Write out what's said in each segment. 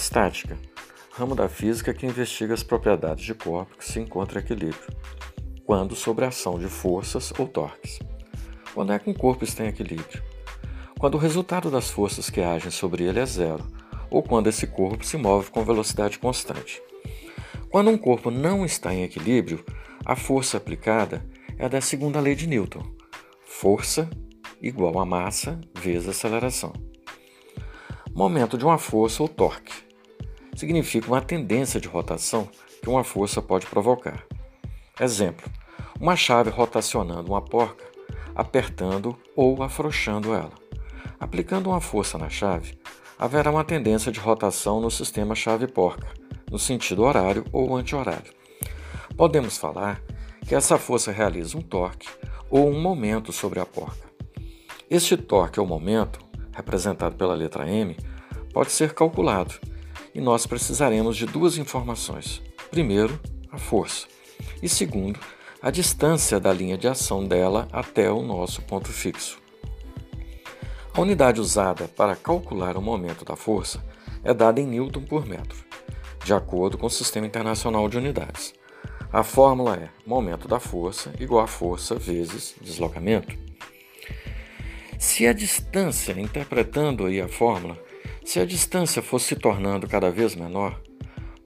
Estática, ramo da física que investiga as propriedades de corpo que se encontram em equilíbrio, quando sobre a ação de forças ou torques. Quando é que um corpo está em equilíbrio? Quando o resultado das forças que agem sobre ele é zero, ou quando esse corpo se move com velocidade constante. Quando um corpo não está em equilíbrio, a força aplicada é da segunda lei de Newton: força igual a massa vezes aceleração. Momento de uma força ou torque significa uma tendência de rotação que uma força pode provocar. Exemplo: uma chave rotacionando uma porca, apertando ou afrouxando ela. Aplicando uma força na chave, haverá uma tendência de rotação no sistema chave-porca, no sentido horário ou anti-horário. Podemos falar que essa força realiza um torque ou um momento sobre a porca. Este torque ou momento, representado pela letra M, pode ser calculado e nós precisaremos de duas informações. Primeiro, a força, e segundo, a distância da linha de ação dela até o nosso ponto fixo. A unidade usada para calcular o momento da força é dada em newton por metro, de acordo com o Sistema Internacional de Unidades. A fórmula é momento da força igual a força vezes deslocamento. Se a distância, interpretando aí a fórmula, se a distância fosse se tornando cada vez menor,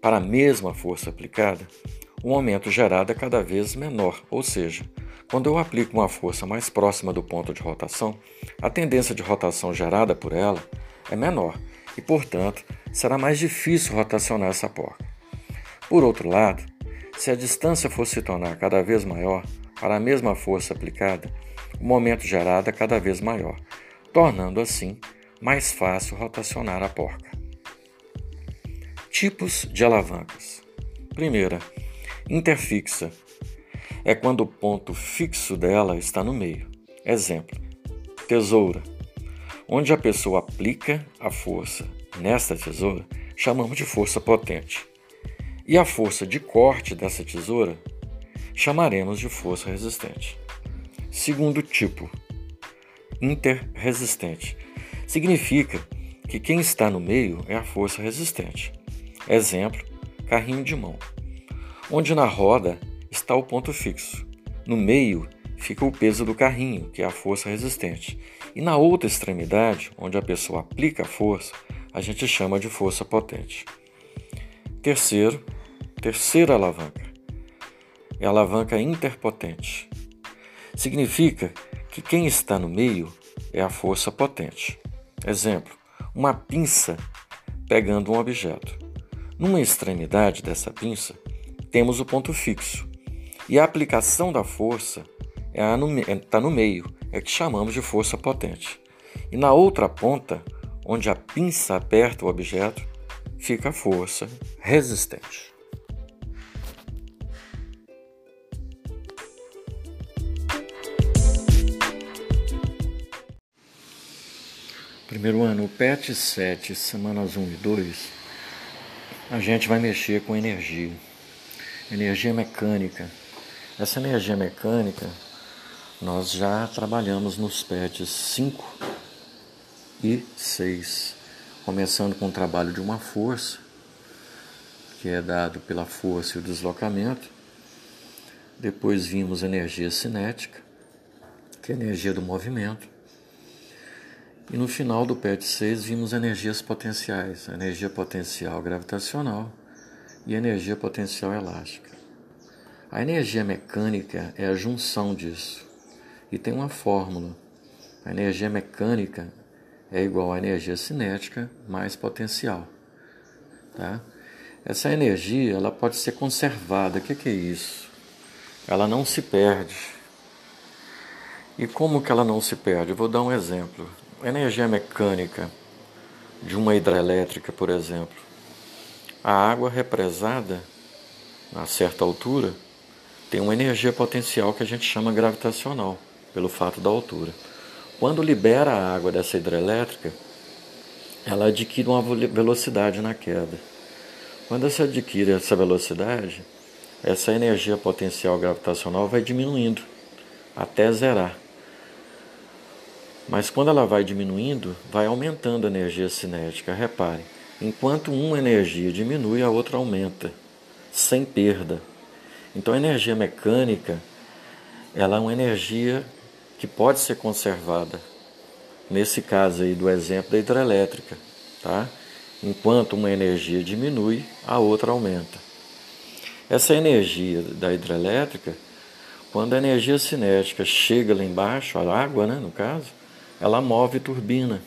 para a mesma força aplicada, o momento gerado é cada vez menor, ou seja, quando eu aplico uma força mais próxima do ponto de rotação, a tendência de rotação gerada por ela é menor e, portanto, será mais difícil rotacionar essa porca. Por outro lado, se a distância fosse se tornar cada vez maior, para a mesma força aplicada, o momento gerado é cada vez maior, tornando assim mais fácil rotacionar a porca. Tipos de alavancas. Primeira, interfixa. É quando o ponto fixo dela está no meio. Exemplo: tesoura. Onde a pessoa aplica a força nesta tesoura, chamamos de força potente. E a força de corte dessa tesoura chamaremos de força resistente. Segundo tipo, interresistente significa que quem está no meio é a força resistente. Exemplo: carrinho de mão, onde na roda está o ponto fixo. No meio fica o peso do carrinho, que é a força resistente. E na outra extremidade, onde a pessoa aplica a força, a gente chama de força potente. Terceiro, terceira alavanca é a alavanca interpotente. Significa que quem está no meio é a força potente. Exemplo: uma pinça pegando um objeto. Numa extremidade dessa pinça, temos o ponto fixo, e a aplicação da força está no, é, tá no meio, é que chamamos de força potente. E na outra ponta, onde a pinça aperta o objeto, fica a força resistente. Primeiro ano, o PET 7, semanas 1 e 2, a gente vai mexer com energia, energia mecânica. Essa energia mecânica nós já trabalhamos nos PETs 5 e 6, começando com o trabalho de uma força, que é dado pela força e o deslocamento. Depois vimos energia cinética, que é a energia do movimento. E no final do PET 6 vimos energias potenciais, energia potencial gravitacional e energia potencial elástica. A energia mecânica é a junção disso e tem uma fórmula. A energia mecânica é igual à energia cinética mais potencial. Tá? Essa energia ela pode ser conservada. O que, que é isso? Ela não se perde. E como que ela não se perde? Eu vou dar um exemplo energia mecânica de uma hidrelétrica, por exemplo, a água represada a certa altura tem uma energia potencial que a gente chama gravitacional, pelo fato da altura. Quando libera a água dessa hidrelétrica, ela adquire uma velocidade na queda. Quando você adquire essa velocidade, essa energia potencial gravitacional vai diminuindo até zerar. Mas quando ela vai diminuindo, vai aumentando a energia cinética, reparem. Enquanto uma energia diminui, a outra aumenta, sem perda. Então a energia mecânica, ela é uma energia que pode ser conservada. Nesse caso aí do exemplo da hidrelétrica, tá? Enquanto uma energia diminui, a outra aumenta. Essa energia da hidrelétrica, quando a energia cinética chega lá embaixo, a água, né, no caso, ela move turbina.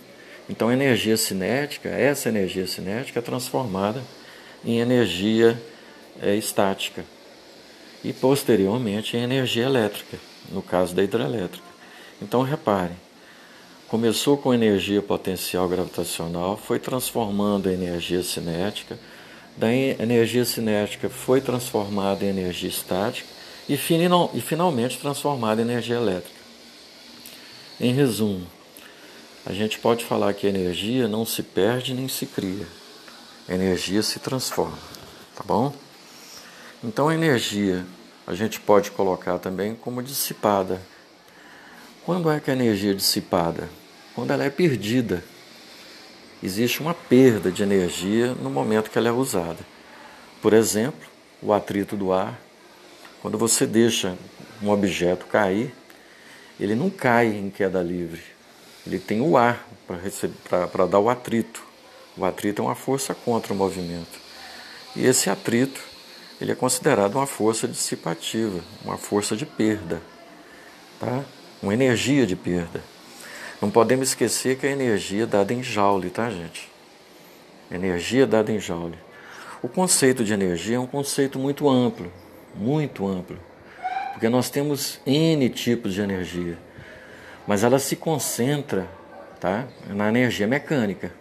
Então, a energia cinética, essa energia cinética é transformada em energia é, estática e posteriormente em energia elétrica, no caso da hidrelétrica. Então, reparem, começou com energia potencial gravitacional, foi transformando em energia cinética, da energia cinética foi transformada em energia estática e, final, e finalmente transformada em energia elétrica. Em resumo, a gente pode falar que a energia não se perde nem se cria. A energia se transforma, tá bom? Então a energia a gente pode colocar também como dissipada. Quando é que a energia é dissipada? Quando ela é perdida. Existe uma perda de energia no momento que ela é usada. Por exemplo, o atrito do ar. Quando você deixa um objeto cair, ele não cai em queda livre ele tem o ar para dar o atrito. O atrito é uma força contra o movimento. E esse atrito ele é considerado uma força dissipativa, uma força de perda, tá? uma energia de perda. Não podemos esquecer que a energia é dada em joule, tá, gente? Energia dada em joule. O conceito de energia é um conceito muito amplo, muito amplo, porque nós temos N tipos de energia mas ela se concentra tá, na energia mecânica.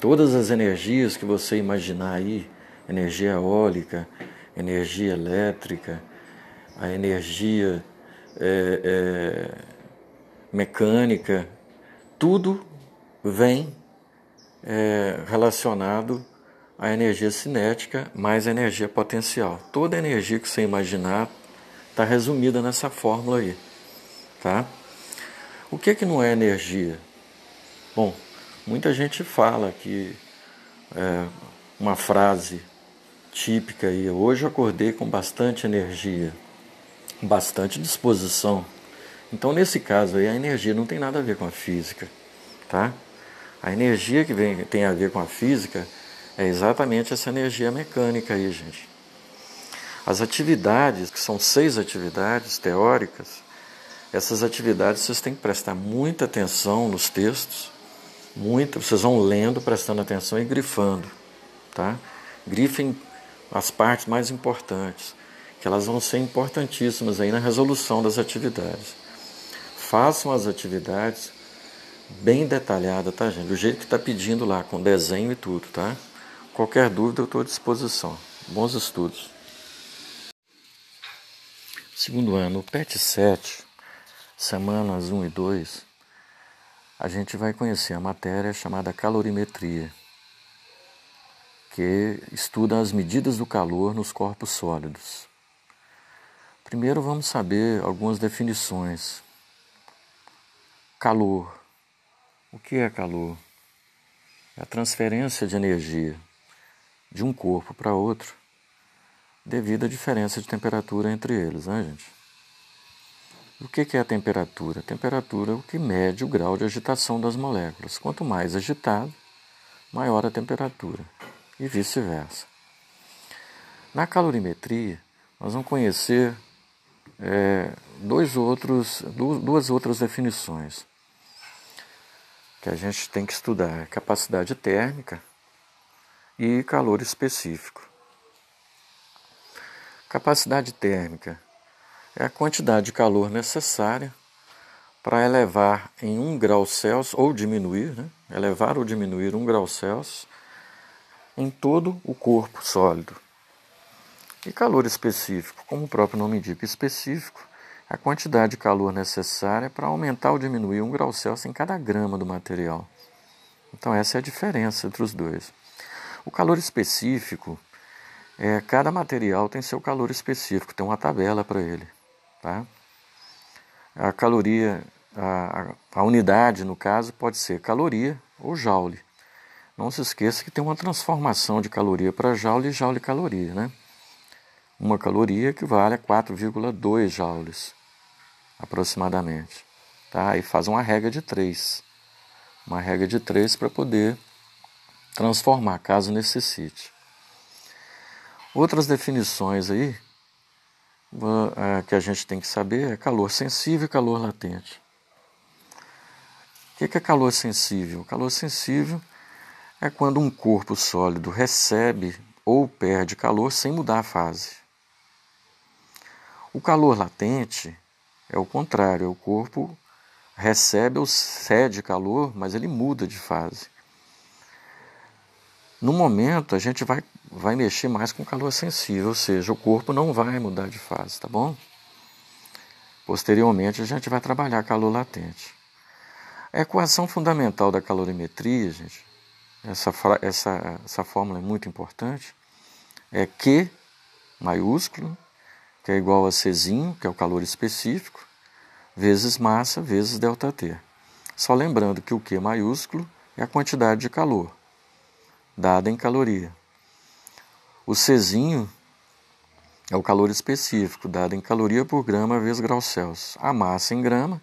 Todas as energias que você imaginar aí, energia eólica, energia elétrica, a energia é, é, mecânica, tudo vem é, relacionado à energia cinética mais a energia potencial. Toda energia que você imaginar está resumida nessa fórmula aí, tá? O que, é que não é energia? Bom, muita gente fala que é, uma frase típica aí, hoje eu acordei com bastante energia, bastante disposição. Então, nesse caso aí, a energia não tem nada a ver com a física, tá? A energia que vem, tem a ver com a física é exatamente essa energia mecânica aí, gente. As atividades, que são seis atividades teóricas, essas atividades vocês têm que prestar muita atenção nos textos, muita, vocês vão lendo, prestando atenção e grifando, tá? Grifem as partes mais importantes, que elas vão ser importantíssimas aí na resolução das atividades. Façam as atividades bem detalhadas, tá, gente? Do jeito que está pedindo lá, com desenho e tudo, tá? Qualquer dúvida eu estou à disposição. Bons estudos. Segundo ano, o PET 7 semanas 1 e 2, a gente vai conhecer a matéria chamada calorimetria, que estuda as medidas do calor nos corpos sólidos. Primeiro vamos saber algumas definições. Calor. O que é calor? É a transferência de energia de um corpo para outro devido à diferença de temperatura entre eles, né, gente? O que é a temperatura? A temperatura é o que mede o grau de agitação das moléculas. Quanto mais agitado, maior a temperatura, e vice-versa. Na calorimetria, nós vamos conhecer é, dois outros, duas outras definições que a gente tem que estudar: capacidade térmica e calor específico. Capacidade térmica é a quantidade de calor necessária para elevar em 1 grau Celsius, ou diminuir, né? elevar ou diminuir 1 grau Celsius em todo o corpo sólido. E calor específico, como o próprio nome indica, específico, a quantidade de calor necessária para aumentar ou diminuir 1 grau Celsius em cada grama do material. Então essa é a diferença entre os dois. O calor específico, é, cada material tem seu calor específico, tem uma tabela para ele. Tá? A caloria, a, a unidade no caso pode ser caloria ou joule. não se esqueça que tem uma transformação de caloria para joule e joule caloria, né? Uma caloria equivale a 4,2 joules, aproximadamente. Tá? E faz uma regra de 3. Uma regra de 3 para poder transformar, caso necessite. Outras definições aí que a gente tem que saber é calor sensível e calor latente. O que é calor sensível? Calor sensível é quando um corpo sólido recebe ou perde calor sem mudar a fase. O calor latente é o contrário, é o corpo recebe ou cede calor, mas ele muda de fase. No momento, a gente vai, vai mexer mais com calor sensível, ou seja, o corpo não vai mudar de fase, tá bom? Posteriormente, a gente vai trabalhar calor latente. A equação fundamental da calorimetria, gente, essa, essa, essa fórmula é muito importante, é Q maiúsculo, que é igual a Czinho, que é o calor específico, vezes massa, vezes ΔT. Só lembrando que o Q maiúsculo é a quantidade de calor dada em caloria. O Czinho é o calor específico, dado em caloria por grama vezes grau Celsius. A massa em grama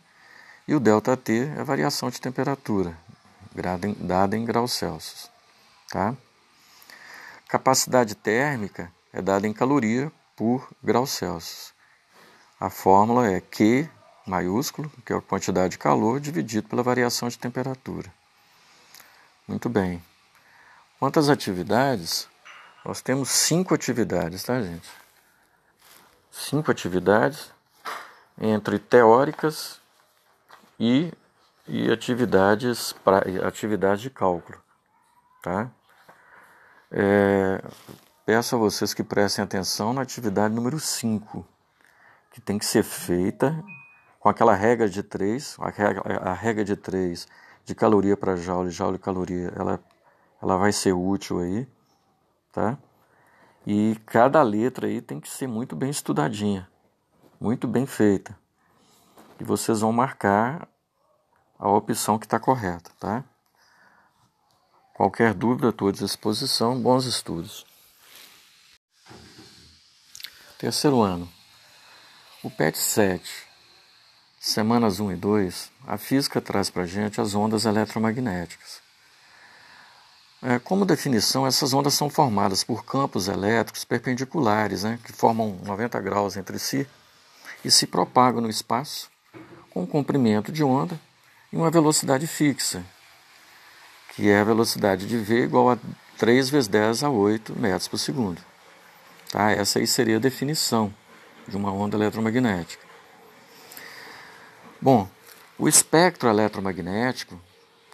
e o ΔT é a variação de temperatura, dada em graus Celsius. Tá? Capacidade térmica é dada em caloria por grau Celsius. A fórmula é Q maiúsculo, que é a quantidade de calor, dividido pela variação de temperatura. Muito bem. Quantas atividades? Nós temos cinco atividades, tá, gente? Cinco atividades entre teóricas e, e atividades, pra, atividades de cálculo, tá? É, peço a vocês que prestem atenção na atividade número 5, que tem que ser feita com aquela regra de 3, a regra, a regra de 3 de caloria para joule, joule caloria, ela ela vai ser útil aí, tá? E cada letra aí tem que ser muito bem estudadinha, muito bem feita. E vocês vão marcar a opção que está correta, tá? Qualquer dúvida, estou à disposição. Bons estudos. Terceiro ano. O PET 7, semanas 1 e 2, a física traz para gente as ondas eletromagnéticas. É, como definição, essas ondas são formadas por campos elétricos perpendiculares, né, que formam 90 graus entre si e se propagam no espaço com um comprimento de onda e uma velocidade fixa, que é a velocidade de V igual a 3 vezes 10 a 8 metros por segundo. Tá? Essa aí seria a definição de uma onda eletromagnética. Bom, o espectro eletromagnético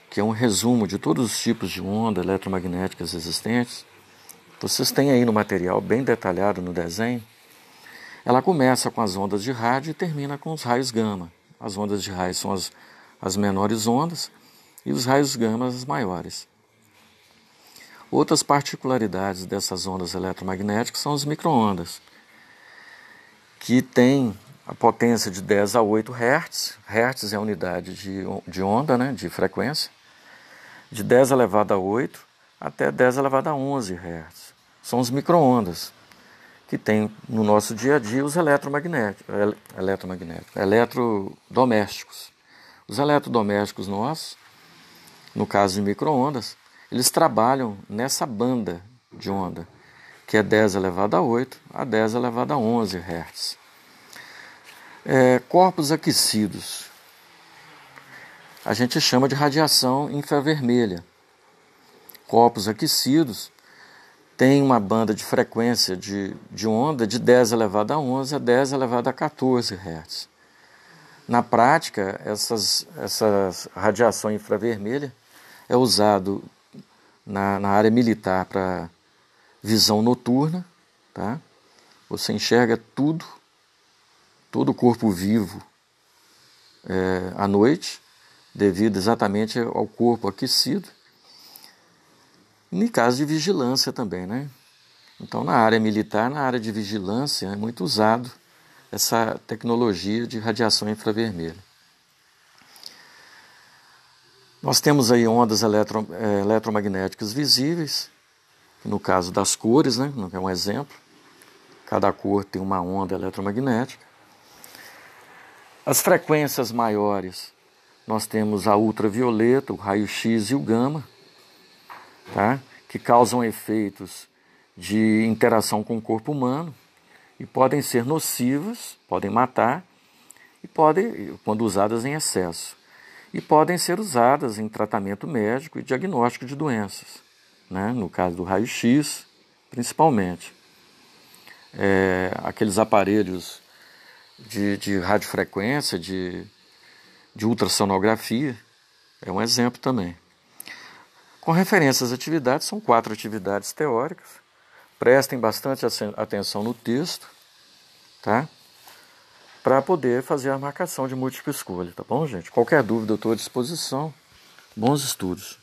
que é um resumo de todos os tipos de onda eletromagnéticas existentes. Vocês têm aí no material bem detalhado no desenho. Ela começa com as ondas de rádio e termina com os raios gama. As ondas de rádio são as, as menores ondas e os raios gama as maiores. Outras particularidades dessas ondas eletromagnéticas são as microondas, que têm a potência de 10 a 8 Hz. Hertz é a unidade de, de onda, né, de frequência de 10 elevado a 8 até 10 elevado a 11 Hz. São os microondas que tem no nosso dia a dia os eletromagnéticos, eletromagnéticos, eletrodomésticos. Os eletrodomésticos nossos, no caso de microondas, eles trabalham nessa banda de onda, que é 10 elevado a 8 a 10 elevado a 11 Hz. É, corpos aquecidos a gente chama de radiação infravermelha. Corpos aquecidos têm uma banda de frequência de, de onda de 10 elevado a 11 a 10 elevado a 14 Hz. Na prática, essas, essas radiação infravermelha é usado na, na área militar para visão noturna, tá? Você enxerga tudo, todo o corpo vivo é, à noite devido exatamente ao corpo aquecido. E em caso de vigilância também, né? Então, na área militar, na área de vigilância, é muito usado essa tecnologia de radiação infravermelha. Nós temos aí ondas eletro, é, eletromagnéticas visíveis, no caso das cores, né, é um exemplo. Cada cor tem uma onda eletromagnética. As frequências maiores, nós temos a ultravioleta, o raio-x e o gama, tá? que causam efeitos de interação com o corpo humano e podem ser nocivas, podem matar e podem, quando usadas em excesso, e podem ser usadas em tratamento médico e diagnóstico de doenças, né? no caso do raio-x, principalmente. É, aqueles aparelhos de, de radiofrequência, de, de ultrassonografia, é um exemplo também. Com referência às atividades, são quatro atividades teóricas. Prestem bastante atenção no texto, tá? Para poder fazer a marcação de múltipla escolha, tá bom, gente? Qualquer dúvida eu estou à disposição. Bons estudos.